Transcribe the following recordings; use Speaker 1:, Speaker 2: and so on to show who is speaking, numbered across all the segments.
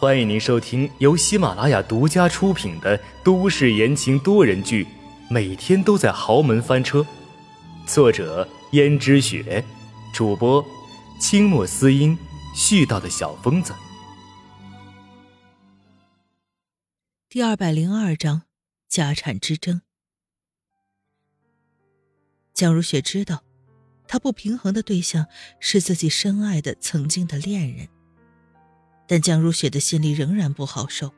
Speaker 1: 欢迎您收听由喜马拉雅独家出品的都市言情多人剧《每天都在豪门翻车》，作者：胭脂雪，主播：清墨思音，絮叨的小疯子。
Speaker 2: 第二百零二章：家产之争。江如雪知道。他不平衡的对象是自己深爱的曾经的恋人，但江如雪的心里仍然不好受。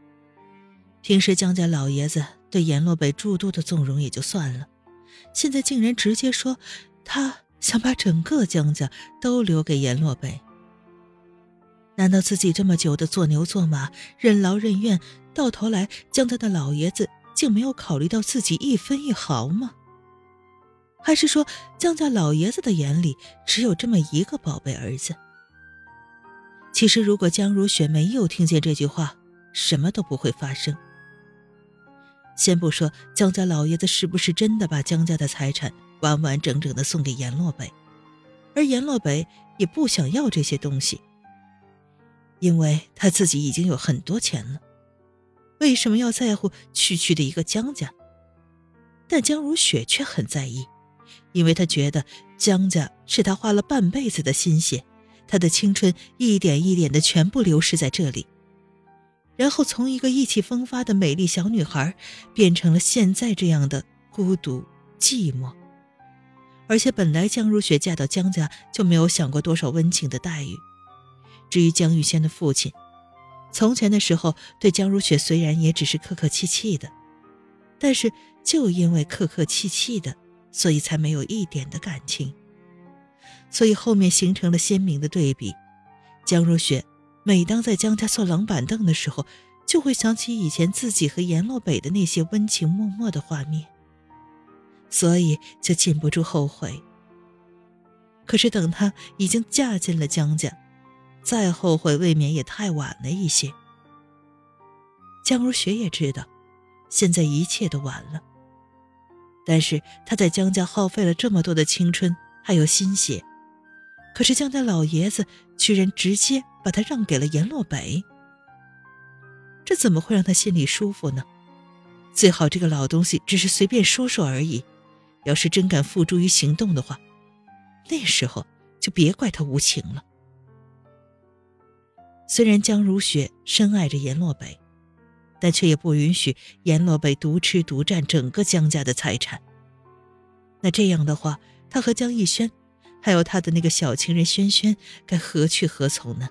Speaker 2: 平时江家老爷子对阎洛北诸多的纵容也就算了，现在竟然直接说他想把整个江家都留给阎洛北。难道自己这么久的做牛做马、任劳任怨，到头来江家的老爷子竟没有考虑到自己一分一毫吗？还是说，江家老爷子的眼里只有这么一个宝贝儿子？其实，如果江如雪没有听见这句话，什么都不会发生。先不说江家老爷子是不是真的把江家的财产完完整整的送给阎洛北，而阎洛北也不想要这些东西，因为他自己已经有很多钱了，为什么要在乎区区的一个江家？但江如雪却很在意。因为她觉得江家是他花了半辈子的心血，他的青春一点一点的全部流失在这里，然后从一个意气风发的美丽小女孩，变成了现在这样的孤独寂寞。而且本来江如雪嫁到江家就没有享过多少温情的待遇。至于江玉仙的父亲，从前的时候对江如雪虽然也只是客客气气的，但是就因为客客气气的。所以才没有一点的感情，所以后面形成了鲜明的对比。江如雪每当在江家坐冷板凳的时候，就会想起以前自己和阎洛北的那些温情脉脉的画面，所以就禁不住后悔。可是等她已经嫁进了江家，再后悔未免也太晚了一些。江如雪也知道，现在一切都晚了。但是她在江家耗费了这么多的青春，还有心血，可是江家老爷子居然直接把他让给了阎洛北，这怎么会让他心里舒服呢？最好这个老东西只是随便说说而已，要是真敢付诸于行动的话，那时候就别怪他无情了。虽然江如雪深爱着阎洛北。但却也不允许阎洛北独吃独占整个江家的财产。那这样的话，他和江逸轩，还有他的那个小情人轩轩，该何去何从呢？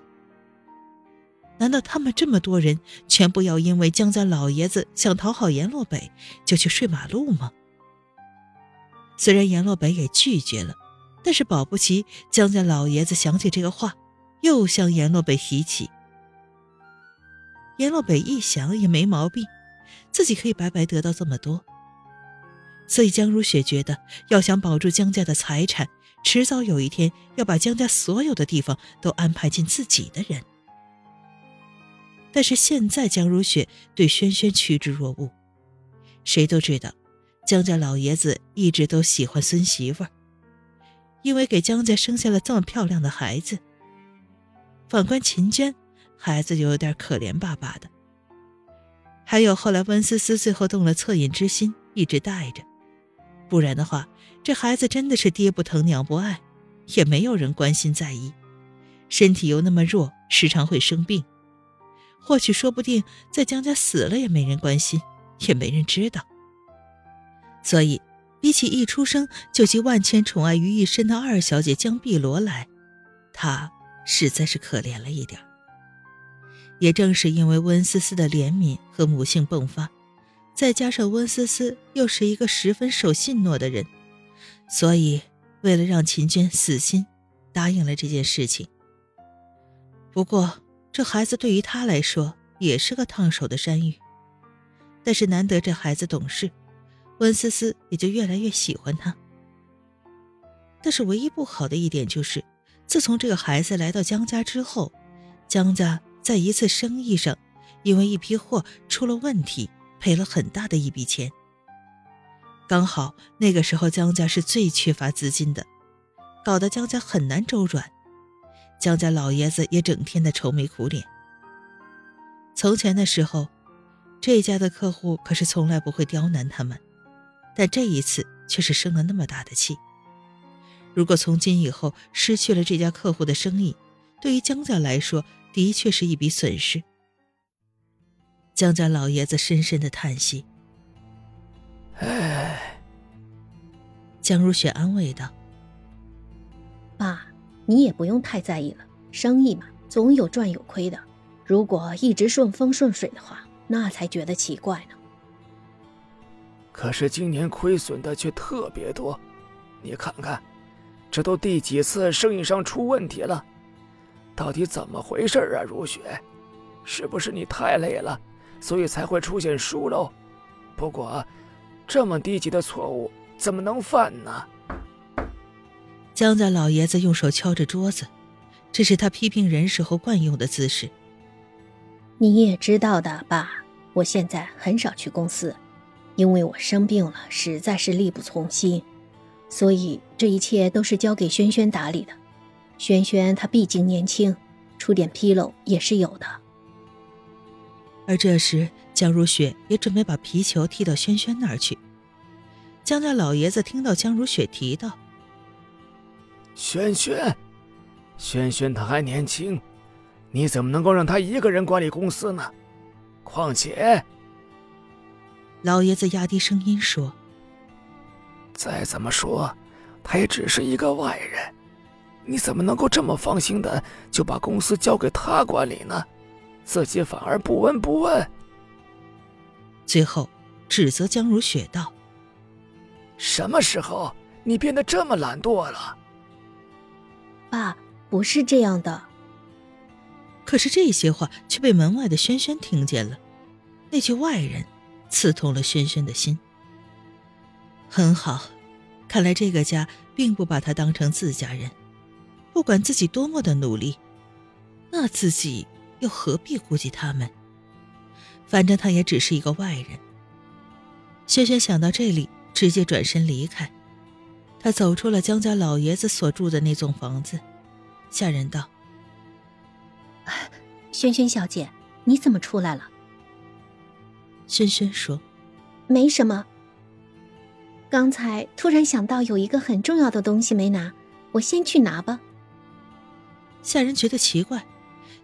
Speaker 2: 难道他们这么多人全部要因为江家老爷子想讨好阎洛北，就去睡马路吗？虽然阎洛北也拒绝了，但是保不齐江家老爷子想起这个话，又向阎洛北提起。阎洛北一想也没毛病，自己可以白白得到这么多。所以江如雪觉得，要想保住江家的财产，迟早有一天要把江家所有的地方都安排进自己的人。但是现在江如雪对轩轩趋之若鹜，谁都知道，江家老爷子一直都喜欢孙媳妇儿，因为给江家生下了这么漂亮的孩子。反观秦娟。孩子就有点可怜巴巴的，还有后来温思思最后动了恻隐之心，一直带着，不然的话，这孩子真的是爹不疼娘不爱，也没有人关心在意，身体又那么弱，时常会生病，或许说不定在江家死了也没人关心，也没人知道。所以，比起一出生就集万千宠爱于一身的二小姐江碧罗来，她实在是可怜了一点。也正是因为温思思的怜悯和母性迸发，再加上温思思又是一个十分守信诺的人，所以为了让秦娟死心，答应了这件事情。不过这孩子对于他来说也是个烫手的山芋，但是难得这孩子懂事，温思思也就越来越喜欢他。但是唯一不好的一点就是，自从这个孩子来到江家之后，江家。在一次生意上，因为一批货出了问题，赔了很大的一笔钱。刚好那个时候江家是最缺乏资金的，搞得江家很难周转，江家老爷子也整天的愁眉苦脸。从前的时候，这家的客户可是从来不会刁难他们，但这一次却是生了那么大的气。如果从今以后失去了这家客户的生意，对于江家来说，的确是一笔损失。江家老爷子深深的叹息：“
Speaker 3: 唉。”
Speaker 2: 江如雪安慰道：“
Speaker 4: 爸，你也不用太在意了，生意嘛，总有赚有亏的。如果一直顺风顺水的话，那才觉得奇怪呢。
Speaker 3: 可是今年亏损的却特别多，你看看。”这都第几次生意上出问题了？到底怎么回事啊？如雪，是不是你太累了，所以才会出现疏漏？不过，这么低级的错误怎么能犯呢？
Speaker 2: 江家老爷子用手敲着桌子，这是他批评人时候惯用的姿势。
Speaker 4: 你也知道的，爸，我现在很少去公司，因为我生病了，实在是力不从心。所以这一切都是交给轩轩打理的。轩轩他毕竟年轻，出点纰漏也是有的。
Speaker 2: 而这时，江如雪也准备把皮球踢到轩轩那儿去。江家老爷子听到江如雪提到
Speaker 3: 轩轩，轩轩他还年轻，你怎么能够让他一个人管理公司呢？况且，
Speaker 2: 老爷子压低声音说。
Speaker 3: 再怎么说，他也只是一个外人，你怎么能够这么放心的就把公司交给他管理呢？自己反而不闻不问。
Speaker 2: 最后指责江如雪道：“
Speaker 3: 什么时候你变得这么懒惰了？”
Speaker 4: 爸，不是这样的。
Speaker 2: 可是这些话却被门外的轩轩听见了，那句“外人”刺痛了轩轩的心。很好，看来这个家并不把他当成自家人。不管自己多么的努力，那自己又何必顾及他们？反正他也只是一个外人。轩轩想到这里，直接转身离开。他走出了江家老爷子所住的那栋房子，下人道：“
Speaker 4: 轩轩小姐，你怎么出来了？”
Speaker 2: 轩轩说：“
Speaker 4: 没什么。”刚才突然想到有一个很重要的东西没拿，我先去拿吧。
Speaker 2: 下人觉得奇怪，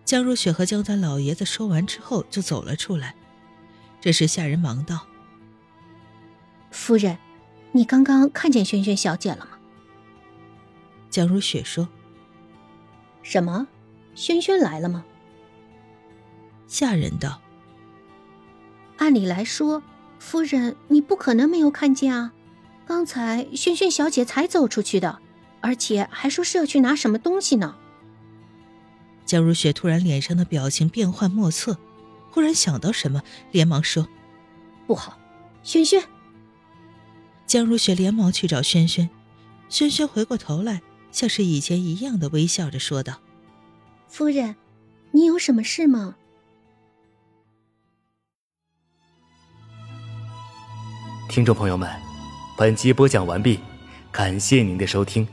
Speaker 2: 江如雪和江家老爷子说完之后就走了出来。这时下人忙道：“
Speaker 4: 夫人，你刚刚看见萱萱小姐了吗？”
Speaker 2: 江如雪说：“
Speaker 4: 什么？萱萱来了吗？”
Speaker 2: 下人道：“
Speaker 4: 按理来说，夫人你不可能没有看见啊。”刚才萱萱小姐才走出去的，而且还说是要去拿什么东西呢。
Speaker 2: 江如雪突然脸上的表情变幻莫测，忽然想到什么，连忙说：“
Speaker 4: 不好，轩轩。”
Speaker 2: 江如雪连忙去找轩轩，轩轩回过头来，像是以前一样的微笑着说道：“
Speaker 4: 夫人，你有什么事吗？”
Speaker 1: 听众朋友们。本集播讲完毕，感谢您的收听。